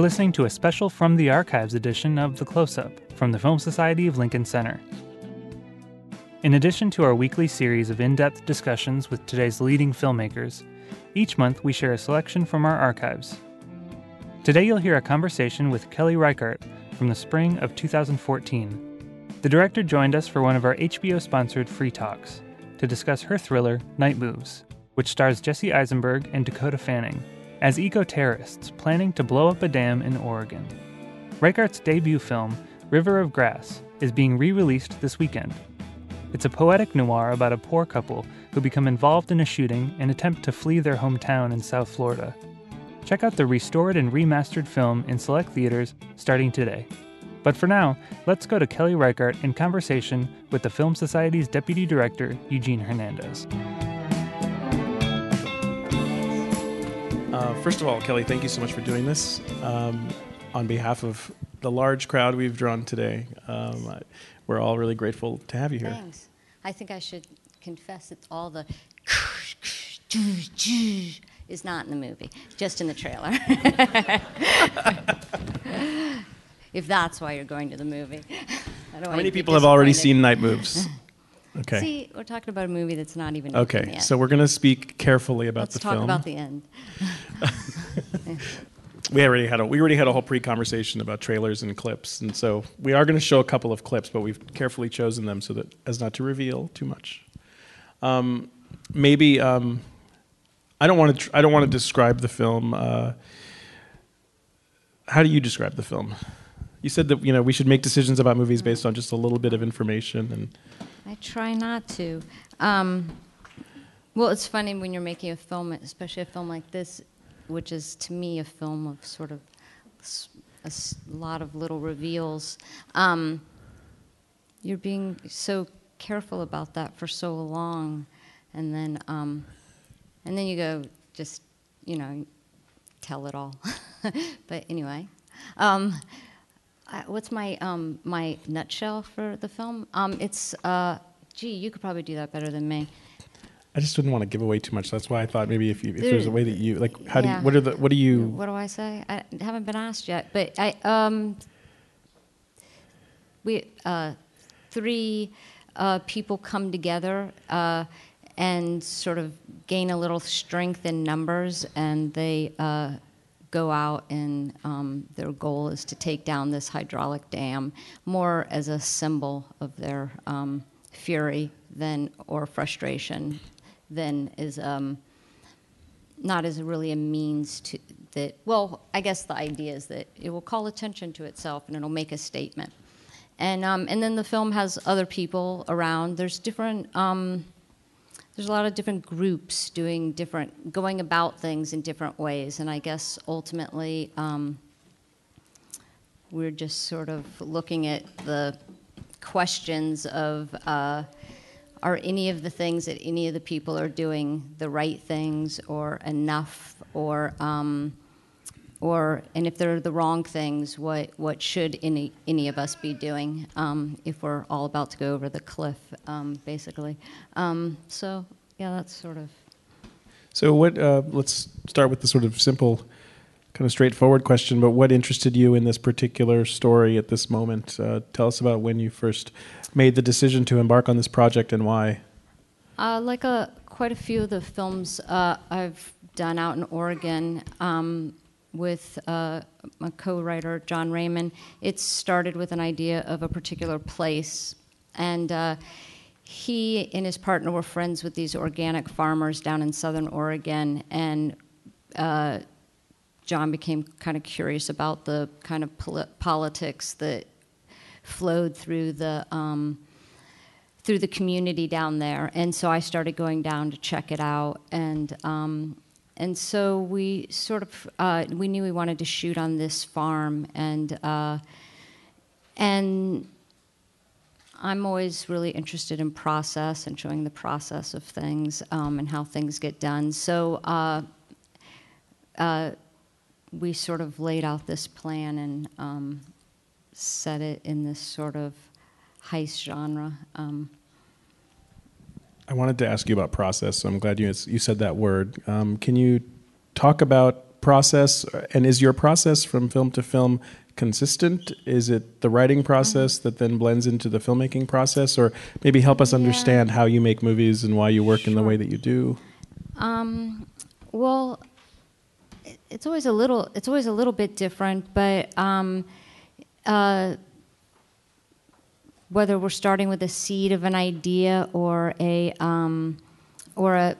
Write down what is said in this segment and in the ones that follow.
You're listening to a special From the Archives edition of The Close Up from the Film Society of Lincoln Center. In addition to our weekly series of in depth discussions with today's leading filmmakers, each month we share a selection from our archives. Today you'll hear a conversation with Kelly Reichardt from the spring of 2014. The director joined us for one of our HBO sponsored free talks to discuss her thriller, Night Moves, which stars Jesse Eisenberg and Dakota Fanning as eco terrorists planning to blow up a dam in Oregon. Reichardt's debut film, River of Grass, is being re released this weekend. It's a poetic noir about a poor couple who become involved in a shooting and attempt to flee their hometown in South Florida. Check out the restored and remastered film in select theaters starting today. But for now, let's go to Kelly Reichardt in conversation with the Film Society's Deputy Director, Eugene Hernandez. Uh, first of all, Kelly, thank you so much for doing this. Um, on behalf of the large crowd we've drawn today, um, I, we're all really grateful to have you here. Thanks. I think I should confess that all the is not in the movie, just in the trailer. if that's why you're going to the movie. How many people have already seen Night Moves? Okay. See, we're talking about a movie that's not even. Okay, so we're going to speak carefully about Let's the talk about the end. we already had a we already had a whole pre-conversation about trailers and clips, and so we are going to show a couple of clips, but we've carefully chosen them so that as not to reveal too much. Um, maybe um, I don't want to tr- I don't want to describe the film. Uh, how do you describe the film? You said that you know we should make decisions about movies based on just a little bit of information and. I try not to. Um, well, it's funny when you're making a film, especially a film like this, which is to me a film of sort of a lot of little reveals. Um, you're being so careful about that for so long, and then um, and then you go just you know tell it all. but anyway. Um, uh, what's my um, my nutshell for the film? Um, it's uh, gee, you could probably do that better than me. I just didn't want to give away too much. That's why I thought maybe if you, if there's a way that you like, how do you, what are the what do you What do I say? I haven't been asked yet, but I um, we uh, three uh, people come together uh, and sort of gain a little strength in numbers, and they uh, go out and um, their goal is to take down this hydraulic dam, more as a symbol of their um, fury than or frustration than is. Um, not as really a means to that well i guess the idea is that it will call attention to itself and it'll make a statement and um, and then the film has other people around there's different um, there's a lot of different groups doing different going about things in different ways and i guess ultimately um, we're just sort of looking at the questions of uh, are any of the things that any of the people are doing the right things or enough or um, or and if they're the wrong things what what should any any of us be doing um, if we're all about to go over the cliff um, basically um, so yeah that's sort of So what? Uh, let's start with the sort of simple, kind of straightforward question. But what interested you in this particular story at this moment? Uh, tell us about when you first made the decision to embark on this project and why. Uh, like a, quite a few of the films uh, I've done out in Oregon um, with uh, my co-writer John Raymond, it started with an idea of a particular place, and uh, he and his partner were friends with these organic farmers down in southern Oregon, and uh, John became kind of curious about the kind of poli- politics that flowed through the um, through the community down there, and so I started going down to check it out, and um, and so we sort of uh, we knew we wanted to shoot on this farm, and uh, and I'm always really interested in process and showing the process of things um, and how things get done. So uh, uh, we sort of laid out this plan and um, set it in this sort of heist genre. Um, I wanted to ask you about process. So I'm glad you you said that word. Um, can you talk about process, and is your process from film to film consistent? Is it the writing process Mm-hmm. that then blends into the filmmaking process, or maybe help us understand how you make movies and why you work in the way that you do? Um, well, it's always a little. It's always a little bit different, but um, uh, whether we're starting with a seed of an idea or a um, or a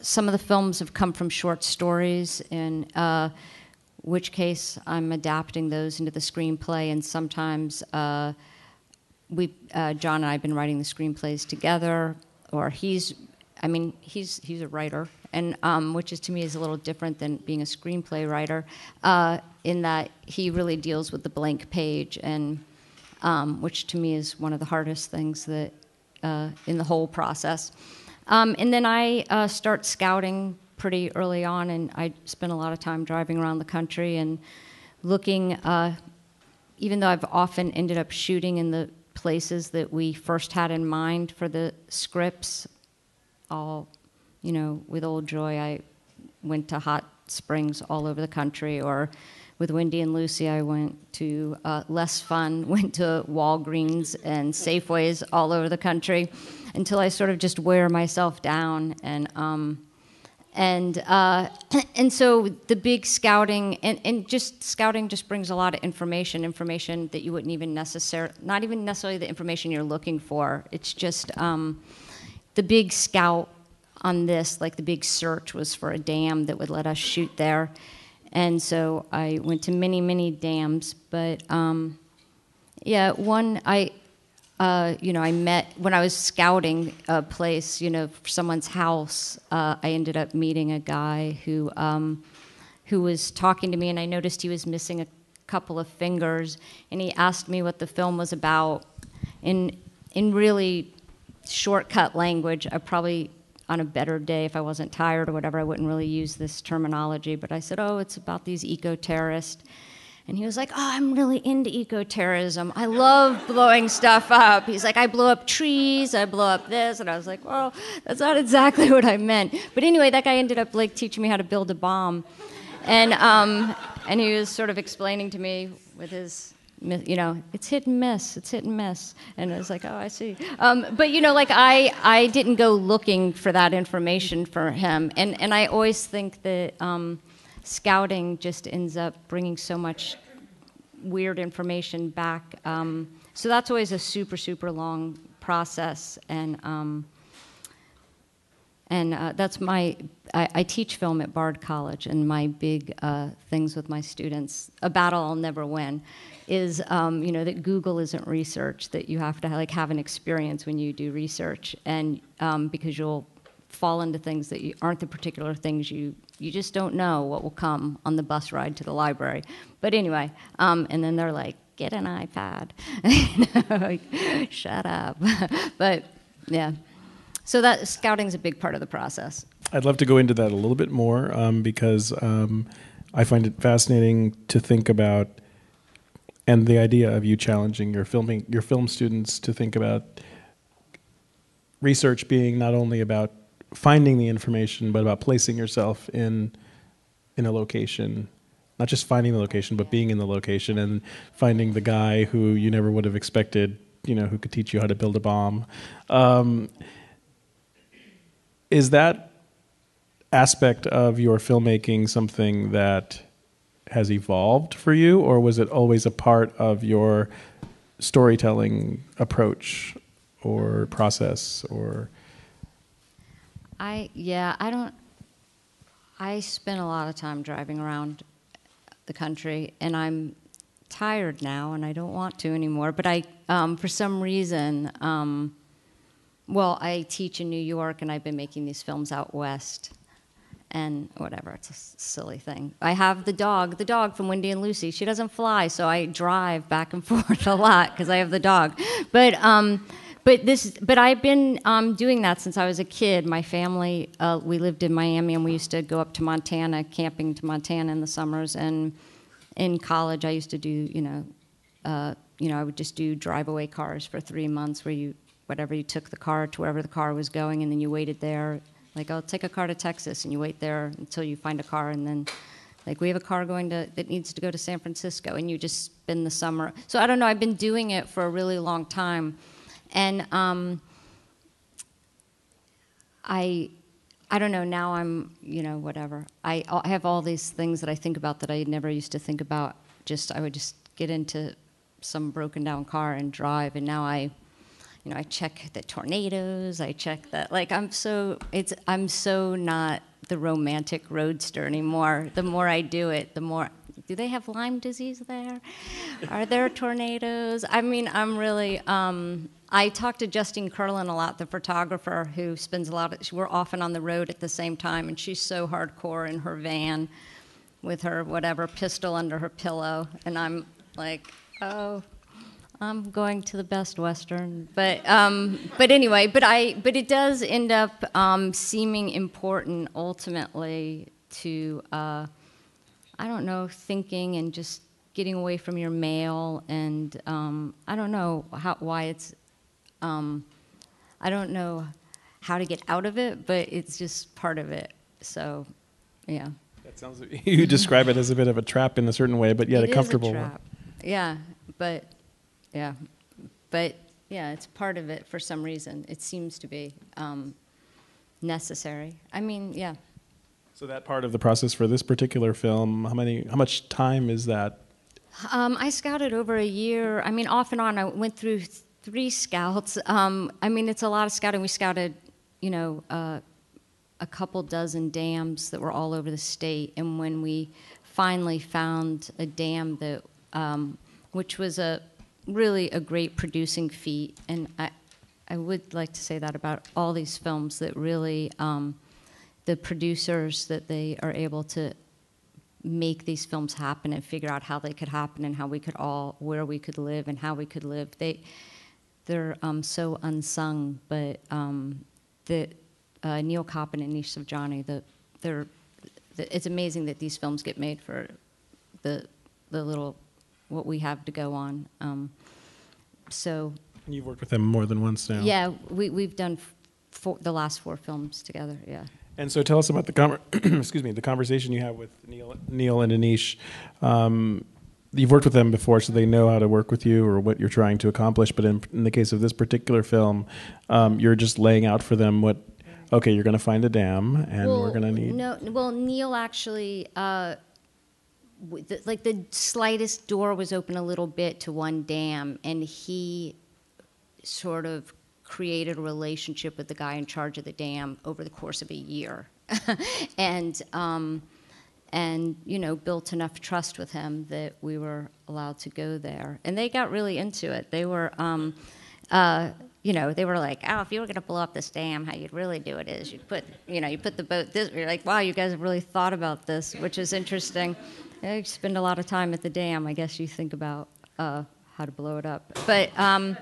some of the films have come from short stories, in uh, which case I'm adapting those into the screenplay, and sometimes. Uh, we uh, John and I have been writing the screenplays together, or he's, I mean, he's he's a writer, and um, which is to me is a little different than being a screenplay writer, uh, in that he really deals with the blank page, and um, which to me is one of the hardest things that uh, in the whole process. Um, and then I uh, start scouting pretty early on, and I spend a lot of time driving around the country and looking. Uh, even though I've often ended up shooting in the places that we first had in mind for the scripts, all, you know, with Old Joy, I went to hot springs all over the country, or with Wendy and Lucy, I went to uh, less fun, went to Walgreens and Safeways all over the country, until I sort of just wear myself down and. Um, and uh, and so the big scouting and, and just scouting just brings a lot of information information that you wouldn't even necessarily not even necessarily the information you're looking for it's just um, the big scout on this like the big search was for a dam that would let us shoot there and so i went to many many dams but um, yeah one i uh, you know, I met when I was scouting a place, you know, for someone's house. Uh, I ended up meeting a guy who um, who was talking to me, and I noticed he was missing a couple of fingers, and he asked me what the film was about. In in really shortcut language, I probably on a better day, if I wasn't tired or whatever, I wouldn't really use this terminology. But I said, "Oh, it's about these eco terrorists." And he was like, Oh, I'm really into eco terrorism. I love blowing stuff up. He's like, I blow up trees, I blow up this. And I was like, Well, that's not exactly what I meant. But anyway, that guy ended up like teaching me how to build a bomb. And, um, and he was sort of explaining to me with his, you know, it's hit and miss, it's hit and miss. And I was like, Oh, I see. Um, but, you know, like I, I didn't go looking for that information for him. And, and I always think that. Um, scouting just ends up bringing so much weird information back. Um, so that's always a super, super long process. And, um, and uh, that's my, I, I, teach film at Bard College, and my big uh, things with my students, a battle I'll never win, is um, you know that Google isn't research. That you have to like have an experience when you do research, and um, because you'll fall into things that you, aren't the particular things you you just don't know what will come on the bus ride to the library. But anyway, um, and then they're like, get an iPad. like, Shut up. but yeah. So that scouting is a big part of the process. I'd love to go into that a little bit more um, because um, I find it fascinating to think about, and the idea of you challenging your filming your film students to think about research being not only about finding the information, but about placing yourself in in a location, not just finding the location, but being in the location and finding the guy who you never would have expected, you know, who could teach you how to build a bomb. Um, is that aspect of your filmmaking something that has evolved for you, or was it always a part of your storytelling approach or process or? I yeah, I don't. I spend a lot of time driving around the country, and I'm tired now, and I don't want to anymore. But I, um, for some reason, um, well, I teach in New York, and I've been making these films out west, and whatever. It's a silly thing. I have the dog, the dog from Wendy and Lucy. She doesn't fly, so I drive back and forth a lot because I have the dog. But um, but this but i've been um, doing that since i was a kid my family uh, we lived in miami and we used to go up to montana camping to montana in the summers and in college i used to do you know uh, you know i would just do drive away cars for three months where you whatever you took the car to wherever the car was going and then you waited there like i'll take a car to texas and you wait there until you find a car and then Like we have a car going to that needs to go to San Francisco, and you just spend the summer. So I don't know. I've been doing it for a really long time, and um, I I don't know. Now I'm, you know, whatever. I, I have all these things that I think about that I never used to think about. Just I would just get into some broken down car and drive, and now I, you know, I check the tornadoes. I check that. Like I'm so it's I'm so not the romantic roadster anymore. The more I do it, the more. Do they have Lyme disease there? Are there tornadoes? I mean, I'm really. Um, I talk to Justine Kurland a lot, the photographer who spends a lot of, we're often on the road at the same time, and she's so hardcore in her van with her whatever pistol under her pillow. And I'm like, oh, I'm going to the Best Western. But, um, but anyway, but, I, but it does end up um, seeming important ultimately to, uh, I don't know, thinking and just getting away from your mail and um, I don't know how, why it's um, I don't know how to get out of it, but it's just part of it. So, yeah. That sounds. You describe it as a bit of a trap in a certain way, but yet it a comfortable a one. trap. Yeah, but yeah, but yeah, it's part of it for some reason. It seems to be um, necessary. I mean, yeah. So that part of the process for this particular film, how many, how much time is that? Um, I scouted over a year. I mean, off and on. I went through three scouts. Um, I mean, it's a lot of scouting. We scouted, you know, uh, a couple dozen dams that were all over the state, and when we finally found a dam that, um, which was a really a great producing feat, and I, I would like to say that about all these films that really, um, the producers that they are able to make these films happen and figure out how they could happen and how we could all where we could live and how we could live. They they're um, so unsung, but um, the uh, Neil Kopp and Anish Savjani, the, they're, the, it's amazing that these films get made for the the little what we have to go on. Um, so And you've worked with them more than once now. yeah, we we've done four, the last four films together. Yeah. And so tell us about the conver- excuse me the conversation you have with Neil, Neil and Anish. Um, you've worked with them before, so they know how to work with you or what you're trying to accomplish. But in, in the case of this particular film, um, you're just laying out for them what. Okay, you're going to find a dam, and we're going to need. No, well, Neil actually, uh, like the slightest door was open a little bit to one dam, and he sort of created a relationship with the guy in charge of the dam over the course of a year, and um, and you know built enough trust with him that we were allowed to go there, and they got really into it. They were. Um, uh, you know, they were like, "Oh, if you were going to blow up this dam, how you'd really do it is you put, you know, you put the boat this." You're like, "Wow, you guys have really thought about this," which is interesting. You spend a lot of time at the dam. I guess you think about uh, how to blow it up. But um,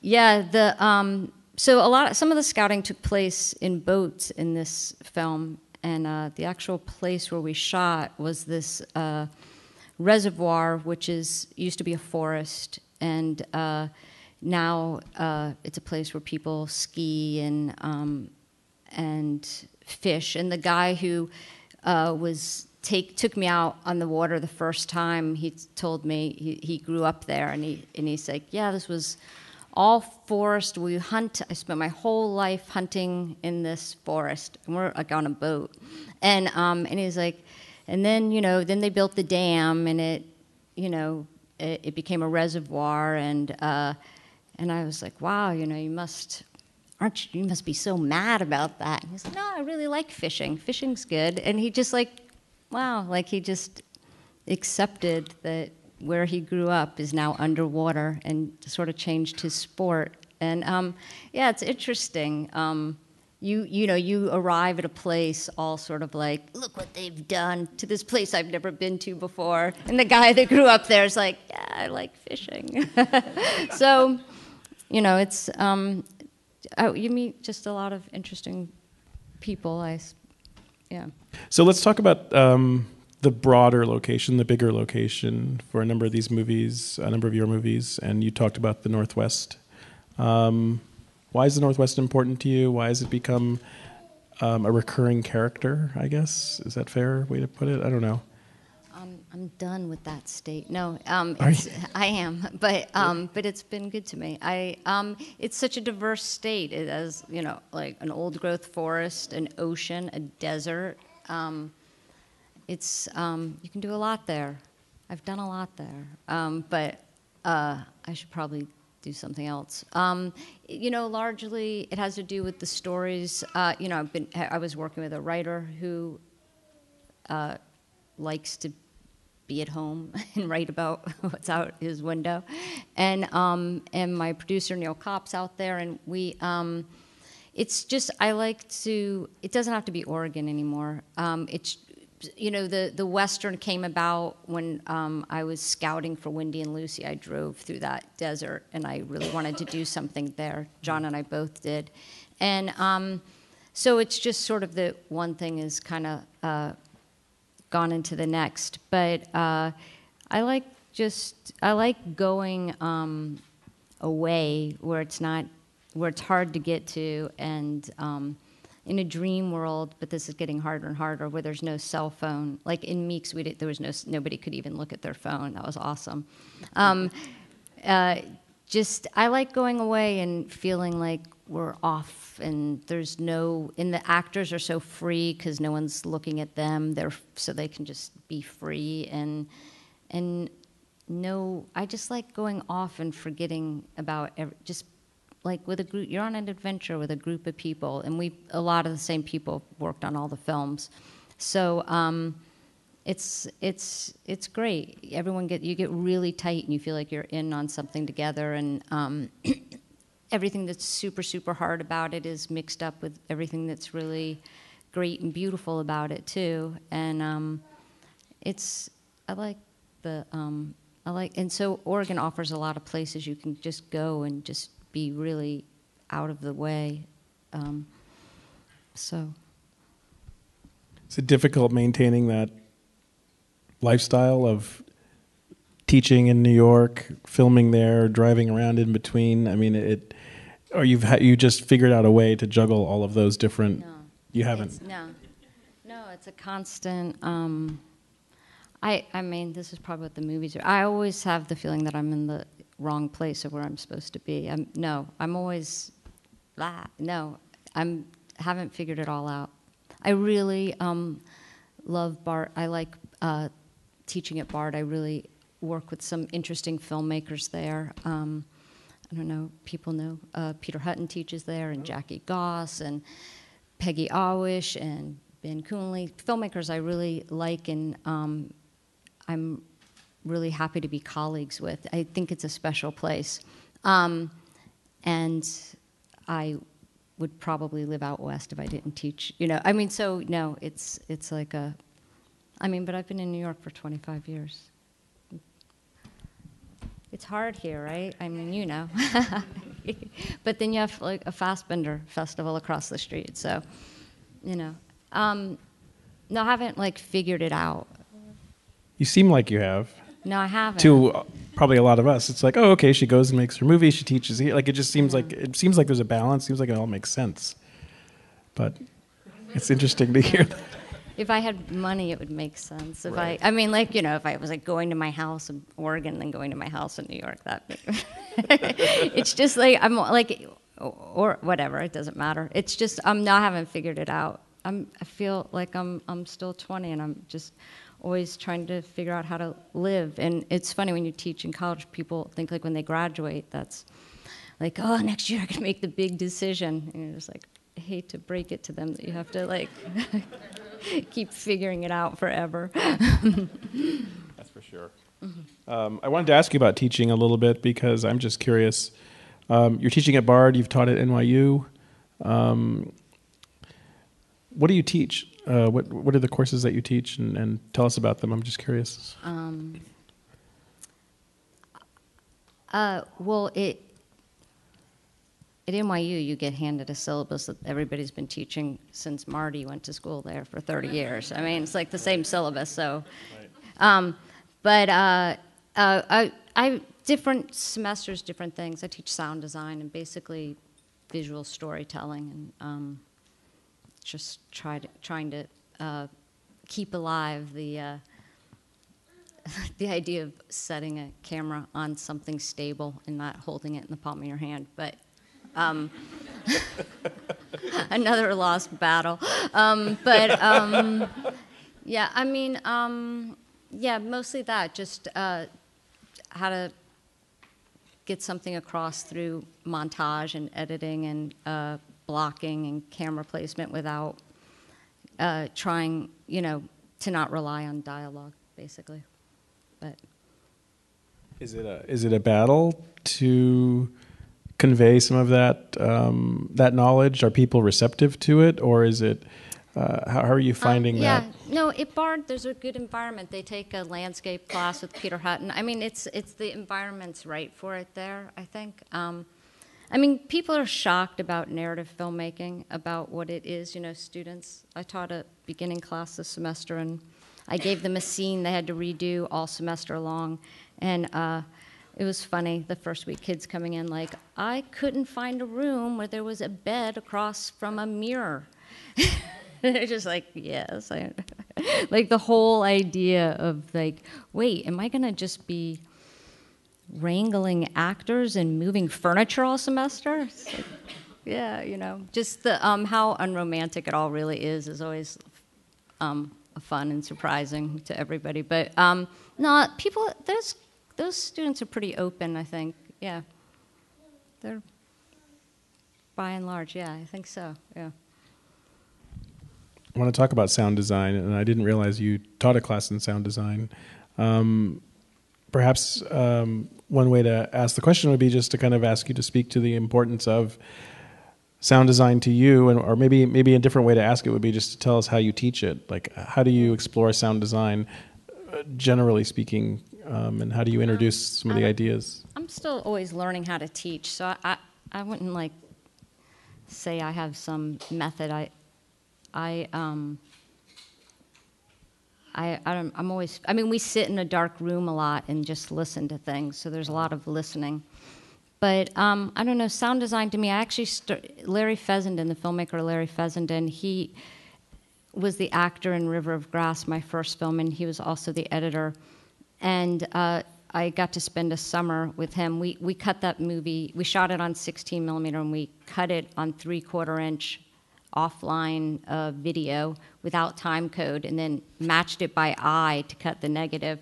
yeah, the um, so a lot. Some of the scouting took place in boats in this film, and uh, the actual place where we shot was this uh, reservoir, which is used to be a forest, and uh, now uh, it's a place where people ski and um, and fish. And the guy who uh, was take took me out on the water the first time, he told me he, he grew up there, and he and he's like, yeah, this was all forest. We hunt. I spent my whole life hunting in this forest, and we're like on a boat. And um, and he's like, and then you know, then they built the dam, and it, you know, it, it became a reservoir, and uh, and I was like, wow, you know, you must. Aren't you, you must be so mad about that? And he's like, no, I really like fishing. Fishing's good. And he just like, wow, like he just accepted that where he grew up is now underwater and sort of changed his sport. And um, yeah, it's interesting. Um, you you know you arrive at a place all sort of like look what they've done to this place I've never been to before, and the guy that grew up there is like yeah I like fishing. so you know it's um, oh, you meet just a lot of interesting people. I yeah. So let's talk about um, the broader location, the bigger location for a number of these movies, a number of your movies, and you talked about the Northwest. Um, why is the Northwest important to you? Why has it become um, a recurring character? I guess is that fair way to put it? I don't know. I'm done with that state. No, um. I am, but um, but it's been good to me. I um, it's such a diverse state. It has you know like an old growth forest, an ocean, a desert. Um, it's um, you can do a lot there. I've done a lot there, um, but uh, I should probably do something else. Um, you know, largely it has to do with the stories. Uh, you know, I've been I was working with a writer who uh, likes to be at home and write about what's out his window, and um, and my producer Neil Kopp's out there, and we. Um, it's just I like to. It doesn't have to be Oregon anymore. Um, it's you know the the western came about when um, I was scouting for Wendy and Lucy. I drove through that desert, and I really wanted to do something there. John and I both did, and um, so it's just sort of the one thing is kind of uh, gone into the next. But uh, I like just I like going um, away where it's not where it's hard to get to and um, in a dream world but this is getting harder and harder where there's no cell phone. Like in Meek's we did, there was no nobody could even look at their phone. That was awesome. Um, uh, just i like going away and feeling like we're off and there's no and the actors are so free because no one's looking at them. They're so they can just be free and and no i just like going off and forgetting about every, just like with a group you're on an adventure with a group of people and we a lot of the same people worked on all the films. So um, it's it's it's great. Everyone get you get really tight and you feel like you're in on something together and um, everything that's super super hard about it is mixed up with everything that's really great and beautiful about it too and um, it's i like the um, i like and so oregon offers a lot of places you can just go and just be really out of the way um, so Is it difficult maintaining that lifestyle of teaching in New York, filming there, driving around in between? I mean, it. Or you've ha- you just figured out a way to juggle all of those different. No. You haven't. No, no, it's a constant. Um, I I mean, this is probably what the movies are. I always have the feeling that I'm in the wrong place of where I'm supposed to be. I'm no, I'm always, ah, no, I'm haven't figured it all out. I really um, love Bard. I like uh, teaching at Bard. I really work with some interesting filmmakers there. Um, I don't know, people know uh, Peter Hutton teaches there, and Jackie Goss, and Peggy Ahwesh, and Ben Coonley. Filmmakers I really like, and um, I'm really happy to be colleagues with. I think it's a special place. Um, and I would probably live out west if I didn't teach. You know, I mean, so no, it's it's like a. I mean, but I've been in New York for 25 years. It's hard here, right? I mean, you know. but then you have like a Fassbinder festival across the street, so you know. Um, no, I haven't like figured it out. You seem like you have. No, I haven't. To uh, probably a lot of us, it's like, oh, okay, she goes and makes her movie. She teaches here. Like it just seems like it seems like there's a balance. Seems like it all makes sense. But it's interesting to hear. That. If I had money, it would make sense. If Right. I, I mean, like you know, if I was like going to my house in Oregon, then going to my house in New York, that. it's just like I'm like, or whatever. It doesn't matter. It's just I'm not haven't figured it out. I'm I feel like I'm I'm still 20 and I'm just always trying to figure out how to live. And it's funny when you teach in college, people think like when they graduate, that's like, oh, next year I can make the big decision. And you're just like, I hate to break it to them that you have to like keep figuring it out forever. That's for sure. Um, I wanted to ask you about teaching a little bit because I'm just curious. Um, you're teaching at Bard. You've taught at NYU. Um, what do you teach? Uh, what What are the courses that you teach? And, and tell us about them. I'm just curious. Um, uh, well, it at NYU you get handed a syllabus that everybody's been teaching since Marty went to school there for 30 years. I mean, it's like the same syllabus. So, um, but uh, uh, I, I different semesters, different things. I teach sound design and basically visual storytelling and um, just try to, trying to uh, keep alive the uh, the idea of setting a camera on something stable and not holding it in the palm of your hand, but um, another lost battle. Um, but um, yeah, I mean, um, yeah, mostly that. Just uh, how to get something across through montage and editing and uh, blocking and camera placement without uh, trying, you know, to not rely on dialogue, basically. But Is it a is it a battle to convey some of that um, that knowledge? Are people receptive to it, or is it? Uh, how, how are you finding um, yeah, that? no, it Bard. There's a good environment. They take a landscape class with Peter Hutton. I mean, it's it's the environment's right for it there. I think. Um, I mean, people are shocked about narrative filmmaking, about what it is. You know, students. I taught a beginning class this semester, and I gave them a scene they had to redo all semester long, and. Uh, it was funny the first week kids coming in like i couldn't find a room where there was a bed across from a mirror. They're just like yes I, like the whole idea of like wait am i going to just be wrangling actors and moving furniture all semester? Like, yeah you know just the um, how unromantic it all really is is always um, fun and surprising to everybody but um, no people there's those students are pretty open, I think. Yeah. They're by and large, yeah, I think so. Yeah. I want to talk about sound design, and I didn't realize you taught a class in sound design. Um, perhaps um, one way to ask the question would be just to kind of ask you to speak to the importance of sound design to you, and or maybe maybe a different way to ask it would be just to tell us how you teach it. Like, how do you explore sound design, uh, generally speaking, um, and how do you introduce some of the ideas? I'm still always learning how to teach, so I, I, I wouldn't like say I have some method. I, I, um, I, I'm, I'm always. I mean, we sit in a dark room a lot and just listen to things. So there's a lot of listening. But um, I don't know. Sound design to me, I actually st- Larry Fessenden, the filmmaker Larry Fessenden, he was the actor in River of Grass, my first film, and he was also the editor and uh, I got to spend a summer with him. We, we cut that movie, we shot it on 16 millimeter, and we cut it on three quarter inch offline uh, video without time code, and then matched it by eye to cut the negative.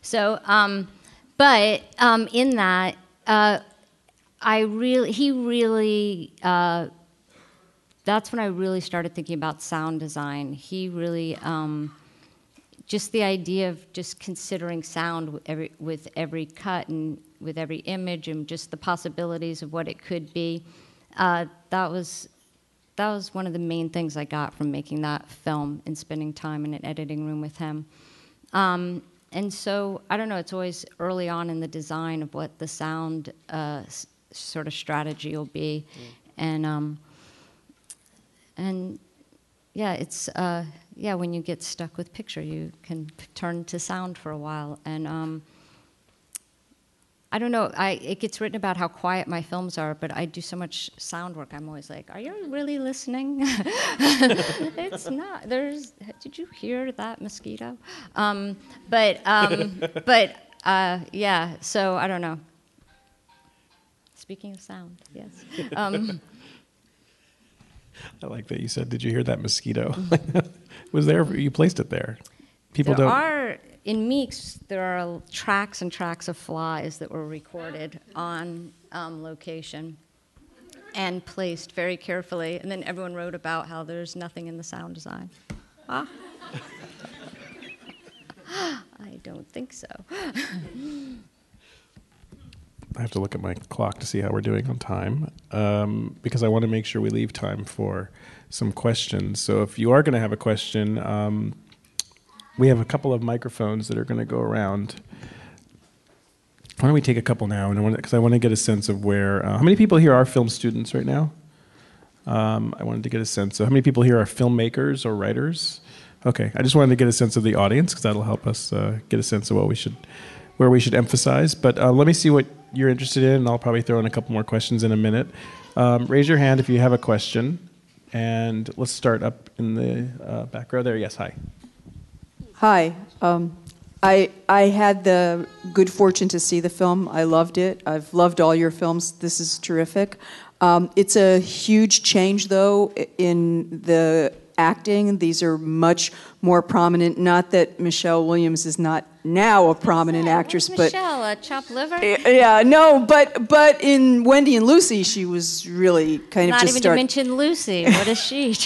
So, um, but um, in that, uh, I really, he really, uh, that's when I really started thinking about sound design. He really, um, just the idea of just considering sound with every, with every cut and with every image and just the possibilities of what it could be, uh, that was that was one of the main things I got from making that film and spending time in an editing room with him. Um, and so I don't know. It's always early on in the design of what the sound uh, s- sort of strategy will be, mm. and um, and yeah, it's uh, yeah, when you get stuck with picture, you can p- turn to sound for a while. And um, I don't know, I, it gets written about how quiet my films are, but I do so much sound work. I'm always like, are you really listening? it's not. There's, did you hear that mosquito? Um, but, um, but uh, yeah, so I don't know. Speaking of sound, yes. Um, I like that you said, "Did you hear that mosquito?" Was there? You placed it there. People there don't. are in Meek's. There are tracks and tracks of flies that were recorded on um, location and placed very carefully. And then everyone wrote about how there's nothing in the sound design. Ah. I don't think so. I have to look at my clock to see how we're doing on time um, because I want to make sure we leave time for some questions. So if you are going to have a question, um, we have a couple of microphones that are going to go around. Why don't we take a couple now? And because I, want to get a sense of where. Uh, how many people here are film students right now? Um, I wanted to get a sense of how many people here are filmmakers or writers. Okay, I just wanted to get a sense of the audience because that'll help us uh, get a sense of what we should, where we should emphasize. But uh, let me see what you're interested in, and I'll probably throw in a couple more questions in a minute. Um, raise your hand if you have a question, and let's start up in the uh, back row there. Yes, hi. Hi. Um, I I had the good fortune to see the film. I loved it. I've loved all your films. This is terrific. Um, it's a huge change, though, in the acting. These are much more prominent. Not that Michelle Williams is not now a prominent actress, but Michelle, a chopped liver. yeah, no, but but in Wendy and Lucy, she was really kind Not of just even start. to mention Lucy. What is she?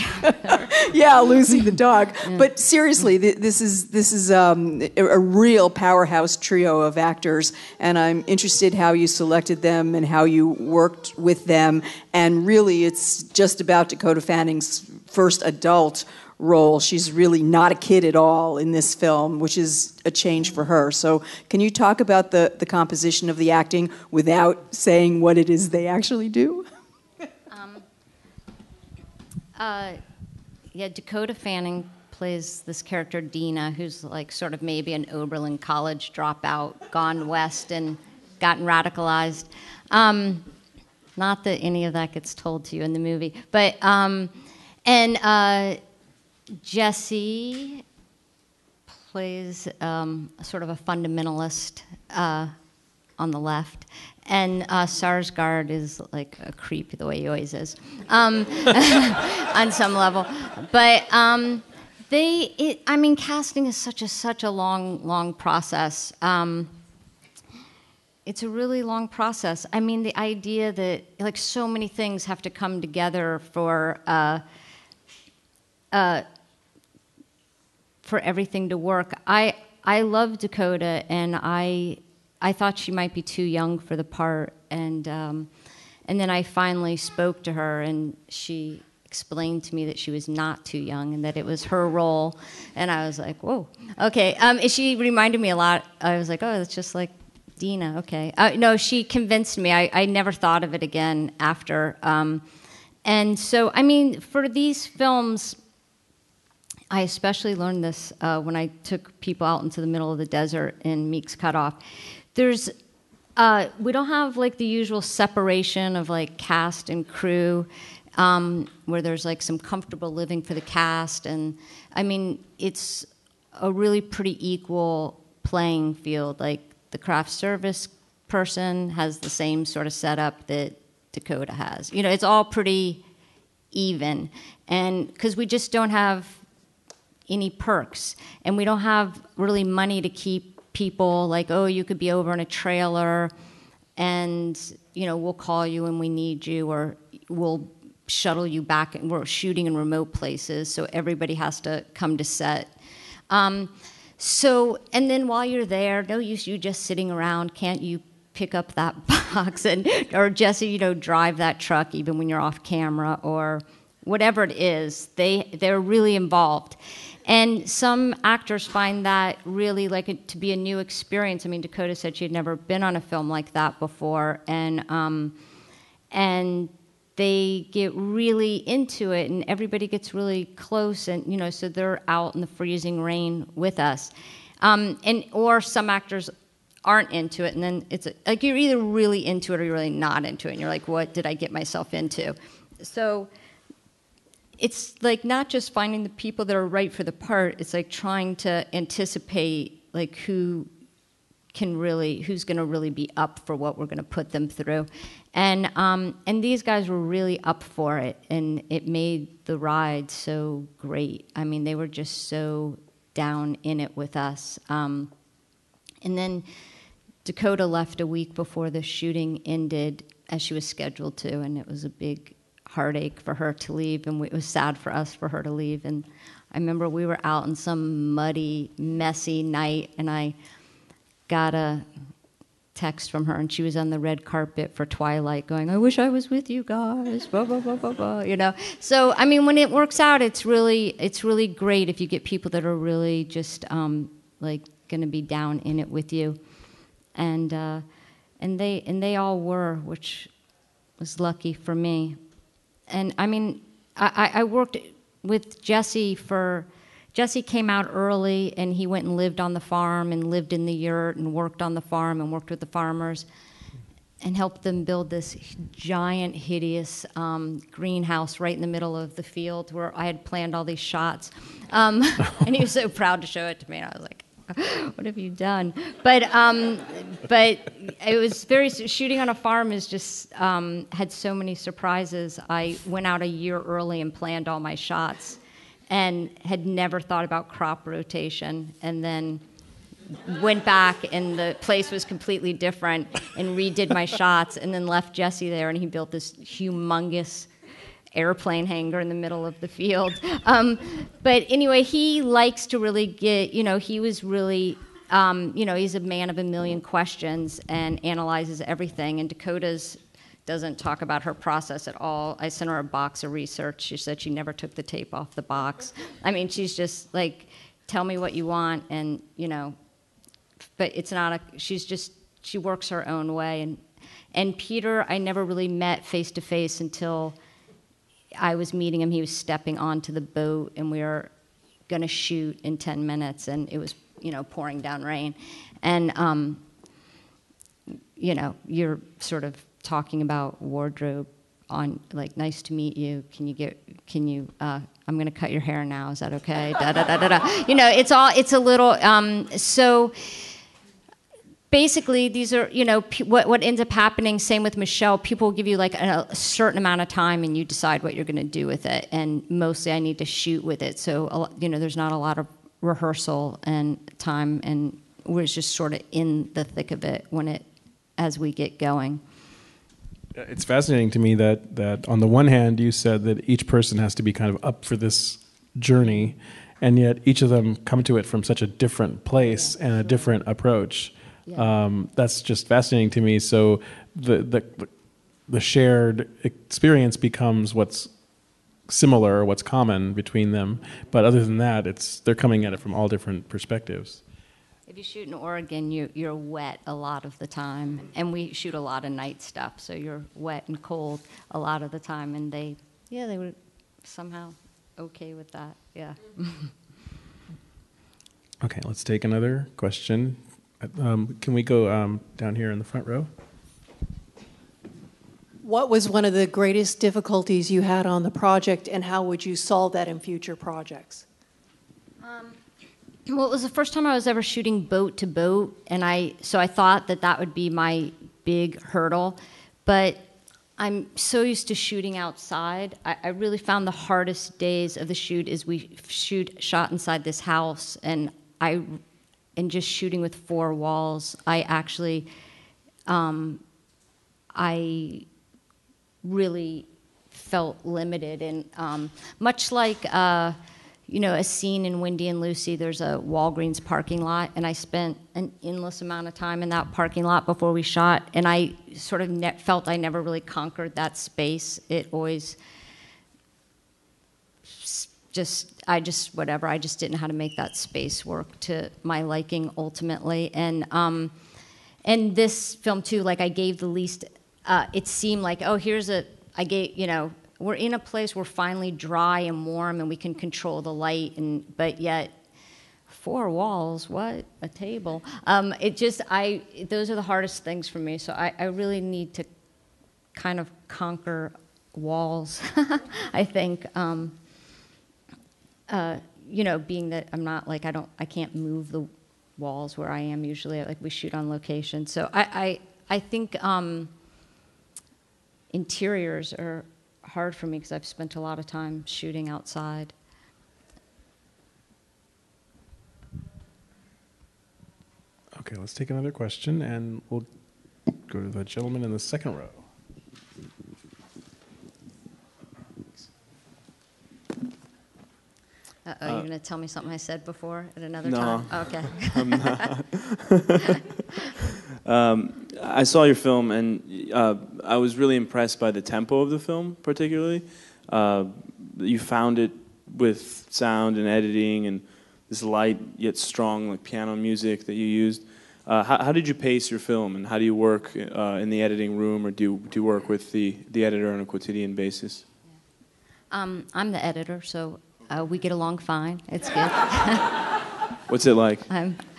yeah, Lucy the dog. But seriously, th- this is this is um, a, a real powerhouse trio of actors, and I'm interested how you selected them and how you worked with them. And really, it's just about Dakota Fanning's first adult role. She's really not a kid at all in this film, which is a change for her. So, can you talk about the the composition of the acting without saying what it is they actually do? Uh, yeah, Dakota Fanning plays this character Dina, who's like sort of maybe an Oberlin College dropout, gone west and gotten radicalized. Um, not that any of that gets told to you in the movie, but um, and uh, Jesse plays um, sort of a fundamentalist uh, on the left, and uh, Sarsgaard is like a creep the way he always is, um, on some level. But um, they, it, I mean, casting is such a such a long long process. Um, it's a really long process. I mean, the idea that like so many things have to come together for. Uh, uh, for everything to work. I I love Dakota, and I I thought she might be too young for the part, and um, and then I finally spoke to her, and she explained to me that she was not too young and that it was her role, and I was like, whoa, okay. Um, she reminded me a lot. I was like, oh, that's just like Dina. Okay, uh, no, she convinced me. I, I never thought of it again after. Um, and so, I mean, for these films, I especially learned this uh, when I took people out into the middle of the desert in Meek's Cutoff. There's, uh, we don't have like the usual separation of like cast and crew, um, where there's like some comfortable living for the cast, and I mean it's a really pretty equal playing field. Like the craft service person has the same sort of setup that Dakota has. You know, it's all pretty even, and because we just don't have any perks. And we don't have really money to keep people like, oh, you could be over in a trailer and, you know, we'll call you when we need you or we'll shuttle you back. And we're shooting in remote places, so everybody has to come to set. Um, so, and then while you're there, no use you just sitting around. Can't you pick up that box and, or Jesse, you know, drive that truck even when you're off camera or whatever it is. They they're really involved. And some actors find that really like to be a new experience. I mean, Dakota said she had never been on a film like that before, and um, and they get really into it, and everybody gets really close, and you know, so they're out in the freezing rain with us, um, and or some actors aren't into it, and then it's like you're either really into it or you're really not into it, and you're like, what did I get myself into? So it's like not just finding the people that are right for the part it's like trying to anticipate like who can really who's going to really be up for what we're going to put them through. And um, and these guys were really up for it and it made the ride so great. I mean they were just so down in it with us. Um, and then dakota left a week before the shooting ended as she was scheduled to and it was a big heartache for her to leave, and it was sad for us for her to leave. And I remember we were out on some muddy, messy night, and I got a text from her, and she was on the red carpet for Twilight, going, "I wish I was with you guys." Blah blah blah blah blah. You know. So I mean, when it works out, it's really it's really great if you get people that are really just um, like going to be down in it with you, and uh, and they and they all were, which was lucky for me and I mean, I, I worked with Jesse for. Jesse came out early and he went and lived on the farm and lived in the yurt and worked on the farm and worked with the farmers and helped them build this giant, hideous um, greenhouse right in the middle of the field where I had planned all these shots. Um, and he was so proud to show it to me. And I was like, what have you done? But um, but it was very shooting on a farm is just um, had so many surprises. I went out a year early and planned all my shots, and had never thought about crop rotation, and then went back and the place was completely different and redid my shots and then left Jesse there and he built this humongous airplane hangar in the middle of the field. Um, but anyway, he likes to really get, you know, he was really, um, you know, he's a man of a million questions and analyzes everything. And Dakota's doesn't talk about her process at all. I sent her a box of research. She said she never took the tape off the box. I mean, she's just like, tell me what you want, and you know, but it's not a. She's just she works her own way, and and Peter, I never really met face to face until I was meeting him. He was stepping onto the boat, and we were going to shoot in 10 minutes, and it was, you know, pouring down rain. And, um, you know, you're sort of talking about wardrobe on, like, nice to meet you. Can you get, can you, uh, I'm going to cut your hair now. Is that okay? da, da, da, da, da. You know, it's all, it's a little, um, so, basically these are you know what, what ends up happening same with michelle people give you like a, a certain amount of time and you decide what you're going to do with it and mostly i need to shoot with it so you know there's not a lot of rehearsal and time and we're just sort of in the thick of it when it as we get going. It's fascinating to me that that on the one hand you said that each person has to be kind of up for this journey and yet each of them come to it from such a different place and a different approach yeah. Um, that's just fascinating to me. So the, the the shared experience becomes what's similar, what's common between them. But other than that, it's they're coming at it from all different perspectives. If you shoot in Oregon, you, you're wet a lot of the time, and we shoot a lot of night stuff, so you're wet and cold a lot of the time. And they, yeah, they were somehow okay with that. Yeah. okay, let's take another question. Um, can we go um, down here in the front row? What was one of the greatest difficulties you had on the project, and how would you solve that in future projects? Um, well, it was the first time I was ever shooting boat to boat, and I so I thought that that would be my big hurdle, but I'm so used to shooting outside. I, I really found the hardest days of the shoot is we shoot shot inside this house, and I and just shooting with four walls, I actually, um, I really felt limited. And um, much like, uh, you know, a scene in Wendy and Lucy, there's a Walgreens parking lot, and I spent an endless amount of time in that parking lot before we shot, and I sort of felt I never really conquered that space. It always just I just whatever I just didn't know how to make that space work to my liking ultimately. And um, and this film too like I gave the least uh, it seemed like oh here's a I gave you know we're in a place where finally dry and warm and we can control the light and but yet four walls what a table. Um, it just I those are the hardest things for me. So I, I really need to kind of conquer walls I think. Um, uh, you know, being that I'm not like I don't I can't move the walls where I am usually. Like we shoot on location, so I I, I think um, interiors are hard for me because I've spent a lot of time shooting outside. Okay, let's take another question, and we'll go to the gentleman in the second row. Uh oh, you're going to tell me something I said before at another no, time? Okay. I'm not. um, I saw your film and uh, I was really impressed by the tempo of the film, particularly. Uh, you found it with sound and editing and this light yet strong like piano music that you used. Uh, how, how, did you pace your film, and how do you work uh, in the editing room, or do you, do you work with the, the editor on a quotidian basis? Um, I'm the editor, so uh, we get along fine. It's good. What's it like? Um,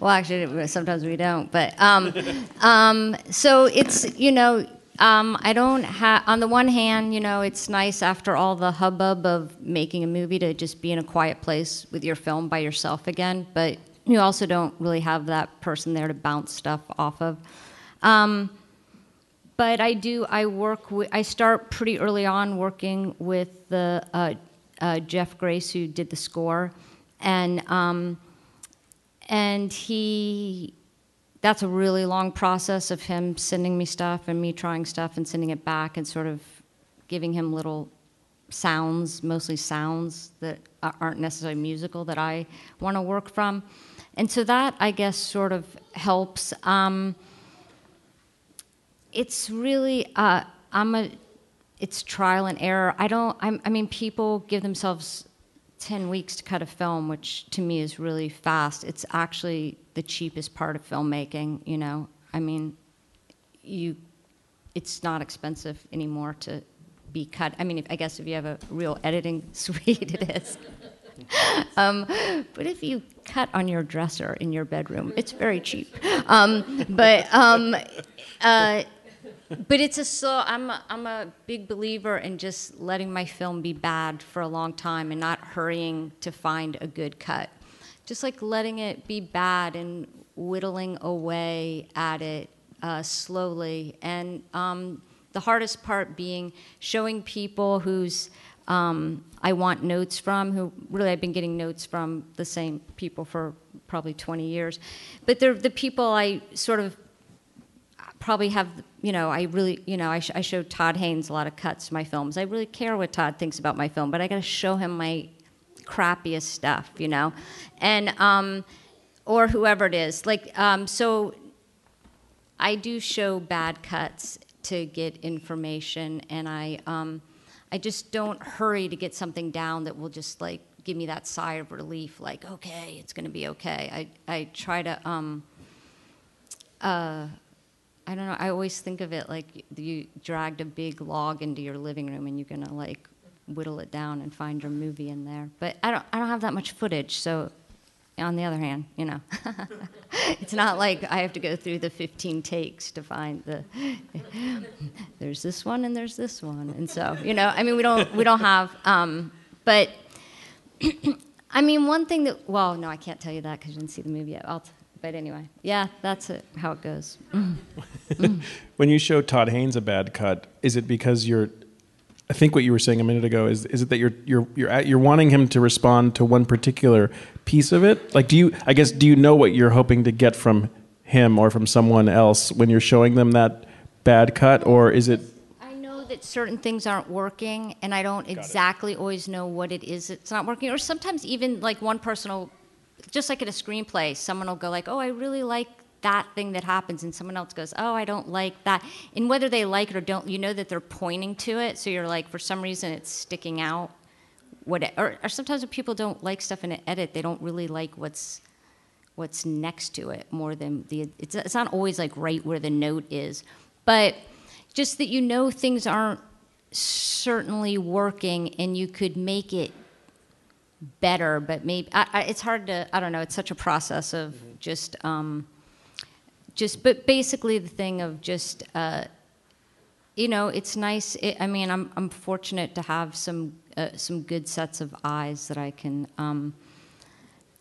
well, actually, sometimes we don't. But um, um, so it's you know um, I don't have. On the one hand, you know, it's nice after all the hubbub of making a movie to just be in a quiet place with your film by yourself again. But you also don't really have that person there to bounce stuff off of. Um, but I do. I work. With, I start pretty early on working with the uh, uh, Jeff Grace who did the score, and um, and he. That's a really long process of him sending me stuff and me trying stuff and sending it back and sort of giving him little sounds, mostly sounds that aren't necessarily musical that I want to work from. And so that, I guess, sort of helps. Um, it's really uh, I'm a it's trial and error. I don't. I'm, I mean, people give themselves ten weeks to cut a film, which to me is really fast. It's actually the cheapest part of filmmaking. You know, I mean, you it's not expensive anymore to be cut. I mean, if, I guess if you have a real editing suite, it is. um, but if you cut on your dresser in your bedroom, it's very cheap. Um, but um, uh, but it's a slow. I'm a, I'm a big believer in just letting my film be bad for a long time and not hurrying to find a good cut. Just like letting it be bad and whittling away at it uh, slowly. And um, the hardest part being showing people whose um, I want notes from, who really I've been getting notes from the same people for probably 20 years. But they're the people I sort of probably have, you know, I really, you know, I, sh- I show Todd Haynes a lot of cuts to my films. I really care what Todd thinks about my film, but I got to show him my crappiest stuff, you know, and um, or whoever it is. Like, um, so I do show bad cuts to get information, and I, um, I just don't hurry to get something down that will just like give me that sigh of relief, like, okay, it's going to be okay. I, I try to. Um, uh, I don't know. I always think of it like you dragged a big log into your living room and you're gonna like whittle it down and find your movie in there. But I don't. I don't have that much footage, so. On the other hand, you know, it's not like I have to go through the 15 takes to find the. there's this one and there's this one, and so you know, I mean, we don't we don't have. Um, but I mean, one thing that well, no, I can't tell you that because you didn't see the movie yet. I'll but anyway, yeah, that's it, how it goes. Mm. when you show Todd Haynes a bad cut, is it because you're? I think what you were saying a minute ago is is it that you're you're you're at, you're wanting him to respond to one particular piece of it? Like, do you? I guess do you know what you're hoping to get from him or from someone else when you're showing them that bad cut, or is it? I know that certain things aren't working, and I don't exactly always know what it is that's not working. Or sometimes even like one person will just like in a screenplay, someone will go like, "Oh, I really like that thing that happens," and someone else goes, "Oh, I don't like that." And whether they like it or don't, you know that they're pointing to it. So you're like, for some reason, it's sticking out. What or, or sometimes when people don't like stuff in an edit, they don't really like what's what's next to it more than the. It's, it's not always like right where the note is, but just that you know things aren't certainly working, and you could make it better, but maybe I, I, it's hard to. I don't know. It's such a process of mm-hmm. just, um, just. But basically, the thing of just, uh, you know, it's nice. It, I mean, I'm I'm fortunate to have some uh, some good sets of eyes that I can. Um,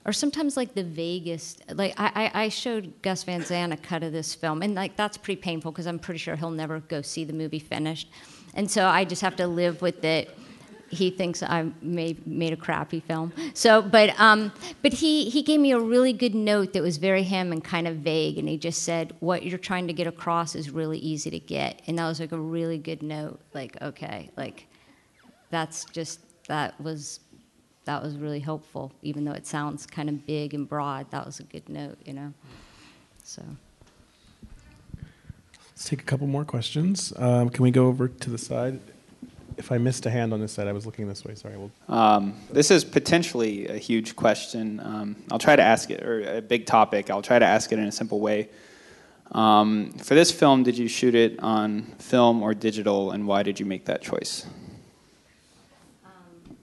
or sometimes like the vaguest like I, I showed gus van sant a cut of this film and like that's pretty painful because i'm pretty sure he'll never go see the movie finished and so i just have to live with it he thinks I made made a crappy film. So, but um, but he he gave me a really good note that was very him and kind of vague, and he just said, "What you're trying to get across is really easy to get," and that was like a really good note. Like, okay, like that's just that was that was really helpful, even though it sounds kind of big and broad. That was a good note, you know. So. Let's take a couple more questions. Um, can we go over to the side? If I missed a hand on this side, I was looking this way. Sorry. We'll... Um, this is potentially a huge question. Um, I'll try to ask it, or a big topic. I'll try to ask it in a simple way. Um, for this film, did you shoot it on film or digital, and why did you make that choice? Um,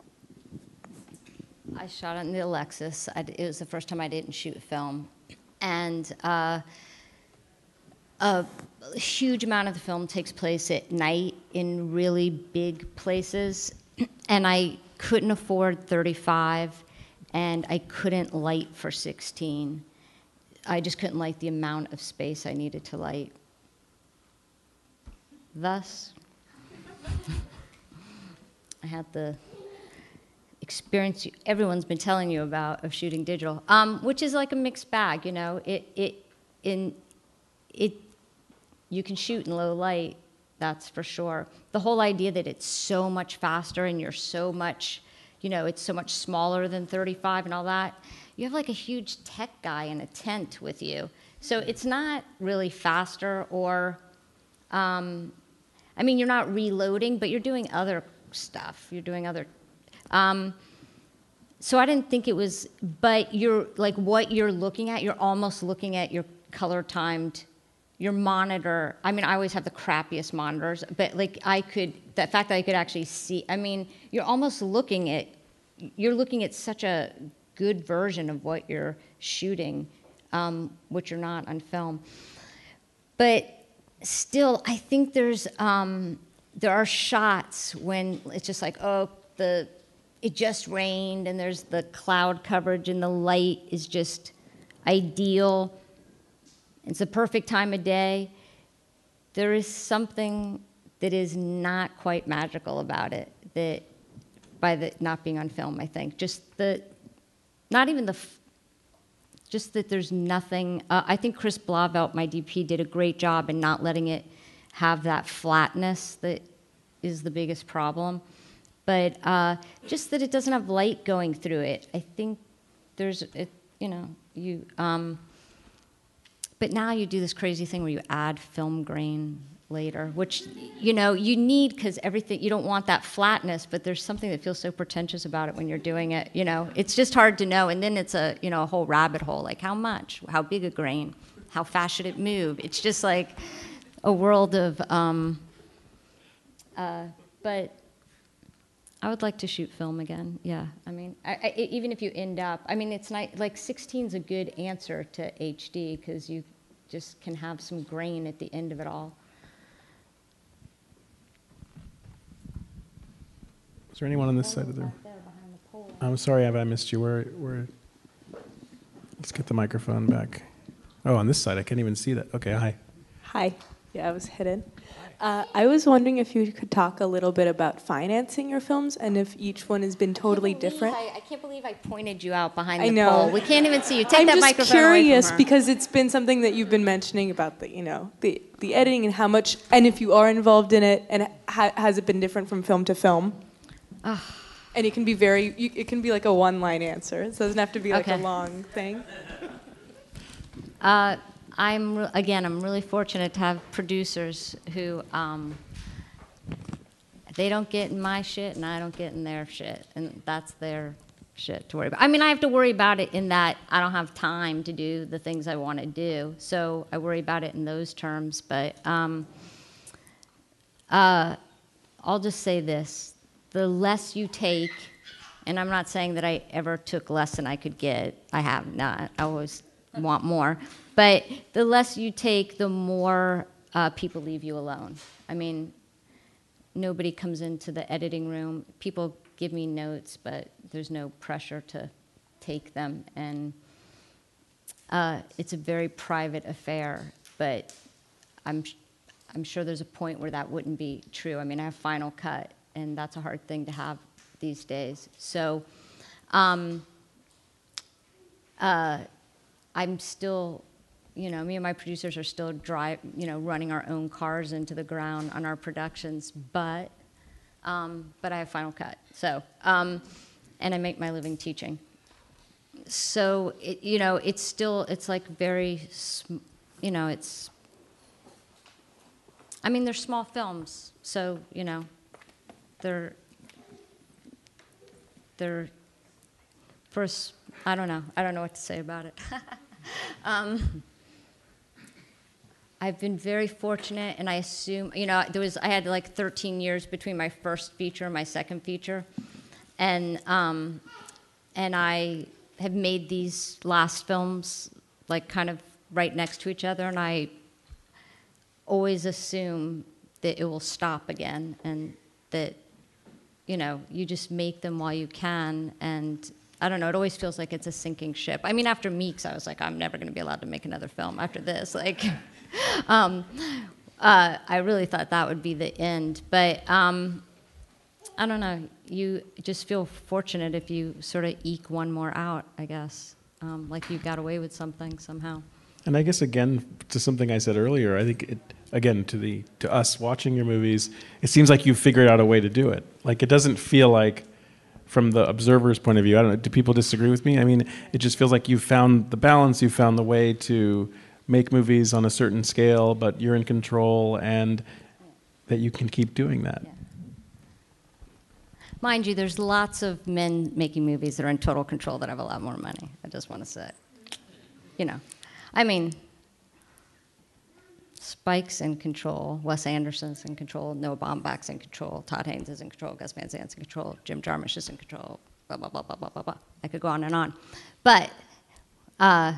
I shot it in the Alexis. I, it was the first time I didn't shoot film, and. Uh, a huge amount of the film takes place at night in really big places, and I couldn't afford 35 and I couldn't light for 16. I just couldn't light the amount of space I needed to light. Thus, I had the experience everyone's been telling you about of shooting digital, um, which is like a mixed bag. You know, it it in it you can shoot in low light, that's for sure. The whole idea that it's so much faster and you're so much, you know, it's so much smaller than 35 and all that. You have like a huge tech guy in a tent with you, so it's not really faster or. Um, I mean, you're not reloading, but you're doing other stuff. You're doing other. Um, so I didn't think it was, but you're like what you're looking at. You're almost looking at your color timed, your monitor. I mean, I always have the crappiest monitors, but like I could, the fact that I could actually see. I mean, you're almost looking at, you're looking at such a good version of what you're shooting, um, which you're not on film. But still, I think there's um, there are shots when it's just like, oh, the it just rained and there's the cloud coverage and the light is just ideal. It's the perfect time of day. There is something that is not quite magical about it that by the not being on film, I think. Just the not even the just that there's nothing. Uh, I think Chris Blauvelt, my DP, did a great job in not letting it have that flatness that is the biggest problem. But uh, just that it doesn't have light going through it. I think there's, it, you know, you. Um, but now you do this crazy thing where you add film grain later, which you know you need because everything you don't want that flatness, but there's something that feels so pretentious about it when you're doing it. You know, it's just hard to know, and then it's a you know a whole rabbit hole. Like how much, how big a grain, how fast should it move? It's just like a world of. Um, uh, but I would like to shoot film again. Yeah, I mean, I, I, even if you end up, I mean, it's not like 16 is a good answer to HD because you just can have some grain at the end of it all. Is there anyone on this side of the room? I'm sorry, have I missed you? Where, where? Let's get the microphone back. Oh, on this side, I can't even see that. Okay, hi. Hi. Yeah, I was hidden. Uh, I was wondering if you could talk a little bit about financing your films and if each one has been totally different. I, I, can't believe I pointed you out behind the I know. pole. We can't even see you. Take that microphone. I'm just curious because it's been something that you've been mentioning about the, you know, the the editing and how much, and if you are involved in it, and ha- has it been different from film to film? And it can be very, you, it can be like a one-line answer. It doesn't have to be like Okay. a long thing. Uh, I'm re- again. I'm really fortunate to have producers who um, they don't get in my shit, and I don't get in their shit, and that's their shit to worry about. I mean, I have to worry about it in that I don't have time to do the things I want to do, so I worry about it in those terms. But um, uh, I'll just say this: the less you take, and I'm not saying that I ever took less than I could get. I have not. I always want more. But the less you take, the more uh, people leave you alone. I mean, nobody comes into the editing room. People give me notes, but there's no pressure to take them. And uh, it's a very private affair, but I'm, I'm sure there's a point where that wouldn't be true. I mean, I have Final Cut, and that's a hard thing to have these days. So um, uh, I'm still, you know, me and my producers are still drive, you know, running our own cars into the ground on our productions, but, um, but I have Final Cut. So, um, and I make my living teaching. So, it, you know, it's still, it's like very, you know, it's, I mean, they're small films, so, you know, they're, they're, first, I don't know. I don't know what to say about it. um, I've been very fortunate, and I assume, you know, there was, I had like 13 years between my first feature and my second feature. And, um, and I have made these last films like kind of right next to each other, and I always assume that it will stop again and that you know you just make them while you can and I don't know. It always feels like it's a sinking ship. I mean, after Meek's, I was like, I'm never going to be allowed to make another film after this. Like, um, uh, I really thought that would be the end. But um, I don't know. You just feel fortunate if you sort of eke one more out. I guess, um, like you got away with something somehow. And I guess again to something I said earlier, I think it again to the to us watching your movies, it seems like you've figured out a way to do it. Like it doesn't feel like from the observer's point of view, I don't know, do people disagree with me? I mean, it just feels like you've found the balance, you've found the way to make movies on a certain scale, but you're in control and that you can keep doing that. Yeah. Mind you, there's lots of men making movies that are in total control that have a lot more money. I just want to say. You know, I mean, Spike's in control, Wes Anderson's in control, Noah Baumbach's in control, Todd Haynes is in control, Gus Van Sant's in control, Jim Jarmusch is in control, blah, blah, blah, blah, blah, blah, blah. I could go on and on. But uh,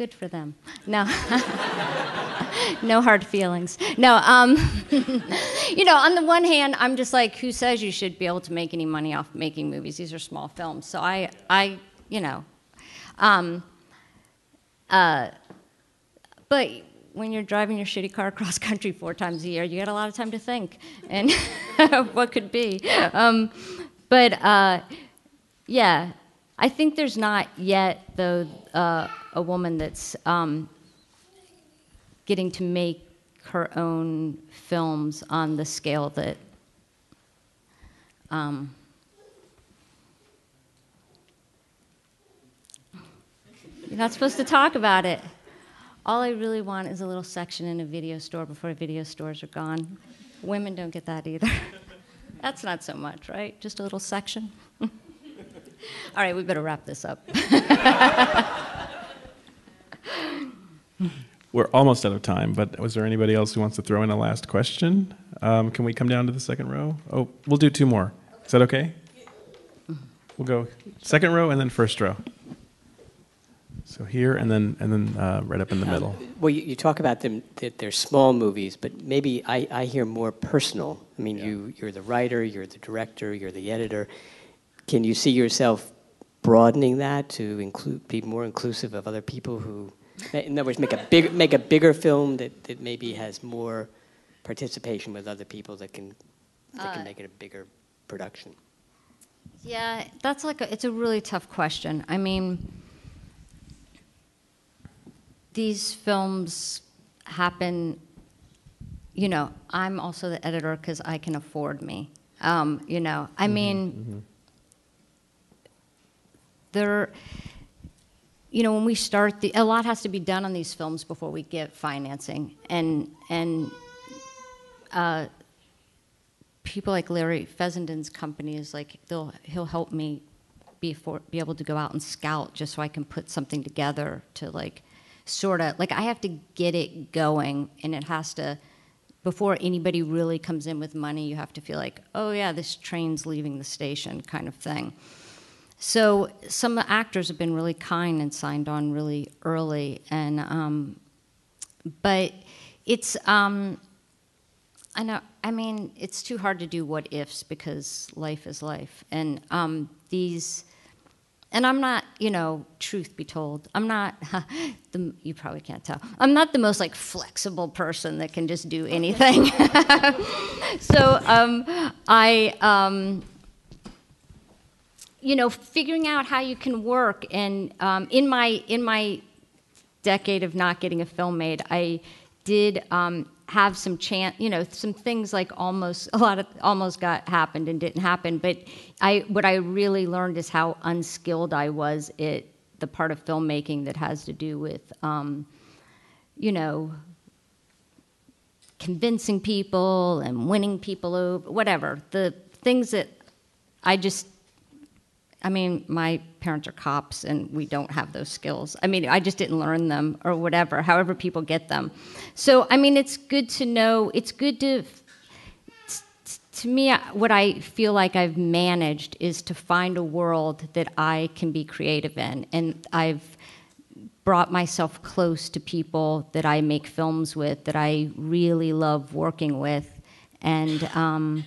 good for them. No. no hard feelings. No, um, you know, on the one hand, I'm just like, who says you should be able to make any money off making movies? These are small films. So I, I you know, um, uh, but when you're driving your shitty car across country four times a year, you get a lot of time to think and what could be. Um, but uh, yeah, I think there's not yet, though, uh, a woman that's um, getting to make her own films on the scale that. Um, you're not supposed to talk about it. All I really want is a little section in a video store before video stores are gone. Women don't get that either. That's not so much, right? Just a little section. All right, we better wrap this up. We're almost out of time, but was there anybody else who wants to throw in a last question? Um, can we come down to the second row? Oh, we'll do two more. Is that okay? We'll go second row and then first row. So here and then and then uh, right up in the Um, middle. Well, you, you talk about them that they're small movies, but maybe I, I hear more personal. I mean, you you're the writer, you're the director, you're the editor. Can you see yourself broadening that to include be more inclusive of other people who, in other words, make a big make a bigger film that, that maybe has more participation with other people that can that can Uh, make it a bigger production. Yeah, that's like a, it's a really tough question. I mean, these films happen. You know, I'm also the editor because I can afford me. Um, you know, I mean, there. You know, when we start, the, a lot has to be done on these films before we get financing, and and uh, people like Larry Fessenden's company is like they'll he'll help me be for, be able to go out and scout just so I can put something together to like sort of like I have to get it going and it has to before anybody really comes in with money you have to feel like oh yeah this train's leaving the station kind of thing. So some actors have been really kind and signed on really early and um, but it's um, I know. I mean, it's too hard to do what ifs because life is life, and um, these. And I'm not, you know, truth be told, I'm not. The, you probably can't tell. I'm not the most like flexible person that can just do anything. so um, I, um, you know, figuring out how you can work, and um, in my in my decade of not getting a film made, I did um, have some chance, you know, some things like almost a lot of almost got happened and didn't happen. But I, what I really learned is how unskilled I was at the part of filmmaking that has to do with, um, you know, convincing people and winning people over, whatever the things that I just I mean, my parents are cops and we don't have those skills. I mean, I just didn't learn them or whatever, however people get them. So, I mean, it's good to know, it's good to, to me, what I feel like I've managed is to find a world that I can be creative in. And I've brought myself close to people that I make films with, that I really love working with. And, um,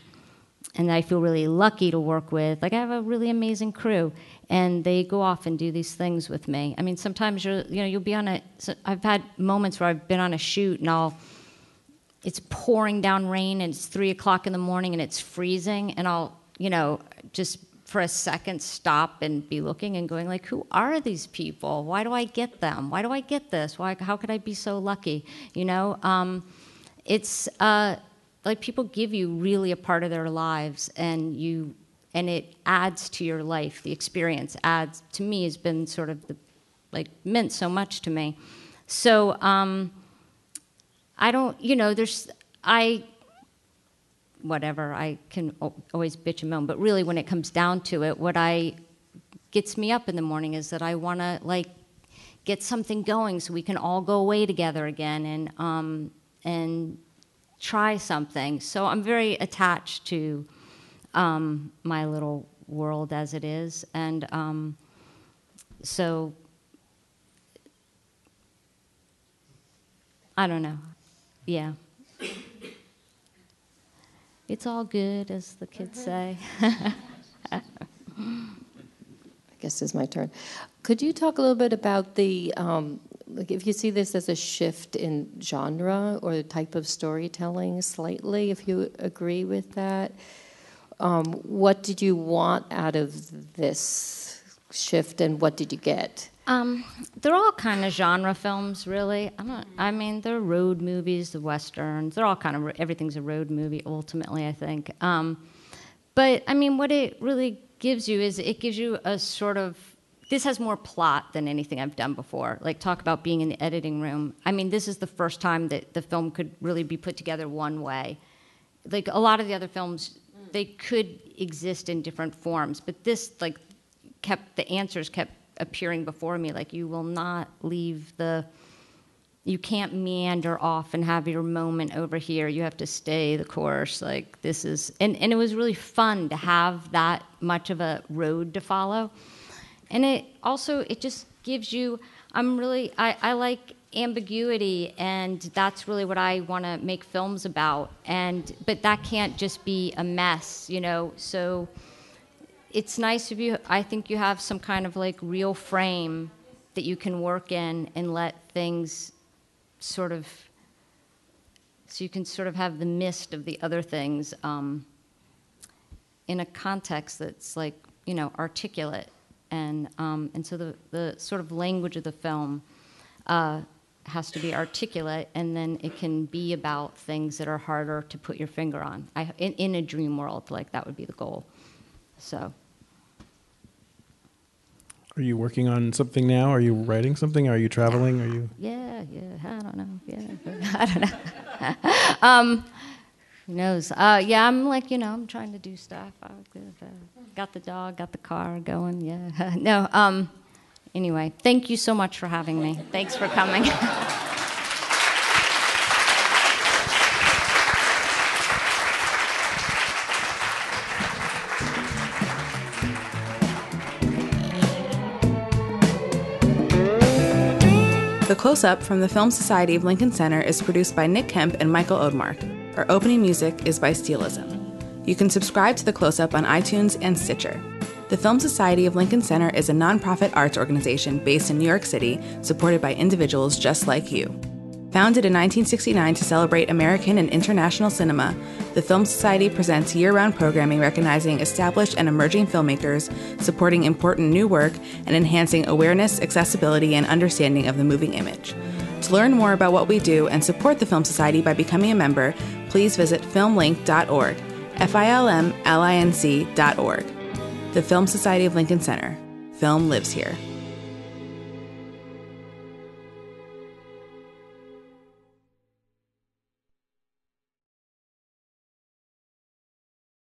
and I feel really lucky to work with. Like I have a really amazing crew, and they go off and do these things with me. I mean, sometimes you're, you know, you'll be on a. I've had moments where I've been on a shoot, and I'll. It's pouring down rain, and it's three o'clock in the morning, and it's freezing, and I'll, you know, just for a second stop and be looking and going like, who are these people? Why do I get them? Why do I get this? Why? How could I be so lucky? You know. Um, it's uh, like people give you really a part of their lives and you and it adds to your life. The experience adds to me has been sort of the like meant so much to me. So um, i don't you know there's i whatever i can always bitch and moan but really when it comes down to it what i gets me up in the morning is that i want to like get something going so we can all go away together again and um, and try something. So I'm very attached to um, my little world as it is, and um, so I don't know. Yeah. It's all good, as the kids say. I guess it's my turn. Could you talk a little bit about the um, like if you see this as a shift in genre or the type of storytelling slightly, if you agree with that, um, what did you want out of this shift and what did you get? Um, they're all kind of genre films, really. Not, I mean, they're road movies, the westerns. They're all kind of everything's a road movie. Ultimately, I think. Um, but I mean, what it really gives you is it gives you a sort of this has more plot than anything I've done before. Like talk about being in the editing room. I mean, this is the first time that the film could really be put together one way. Like a lot of the other films, they could exist in different forms, but this like kept the answers kept appearing before me. Like you will not leave the you can't meander off and have your moment over here. You have to stay the course. Like this is and, and it was really fun to have that much of a road to follow and it also it just gives you i'm really i, I like ambiguity and that's really what i want to make films about. And but that can't just be a mess you know? So it's nice if you i think you have some kind of like real frame that you can work in and let things sort of so you can sort of have the mist of the other things um, in a context that's like you know articulate and um, and so the the sort of language of the film uh, has to be articulate, and then it can be about things that are harder to put your finger on. I, in, in a dream world, like that would be the goal. So. Are you working on something now? Are you writing something? Are you traveling? Are you? Yeah, yeah. I don't know. Yeah, I don't know. um, who knows? Uh, yeah, I'm like, you know, I'm trying to do stuff. I got the dog, got the car going. Yeah. no. Um, anyway, thank you so much for having me. Thanks for coming. The Close Up from the Film Society of Lincoln Center is produced by Nick Kemp and Michael Odemark. Our opening music is by Steelism. You can subscribe to The Close Up on iTunes and Stitcher. The Film Society of Lincoln Center is a nonprofit arts organization based in New York City, supported by individuals just like you. Founded in 1969 to celebrate American and international cinema, the Film Society presents year round programming recognizing established and emerging filmmakers, supporting important new work, and enhancing awareness, accessibility, and understanding of the moving image. To learn more about what we do and support the Film Society by becoming a member, please visit filmlinc.org, F I L M L I N C.org. The Film Society of Lincoln Center. Film lives here.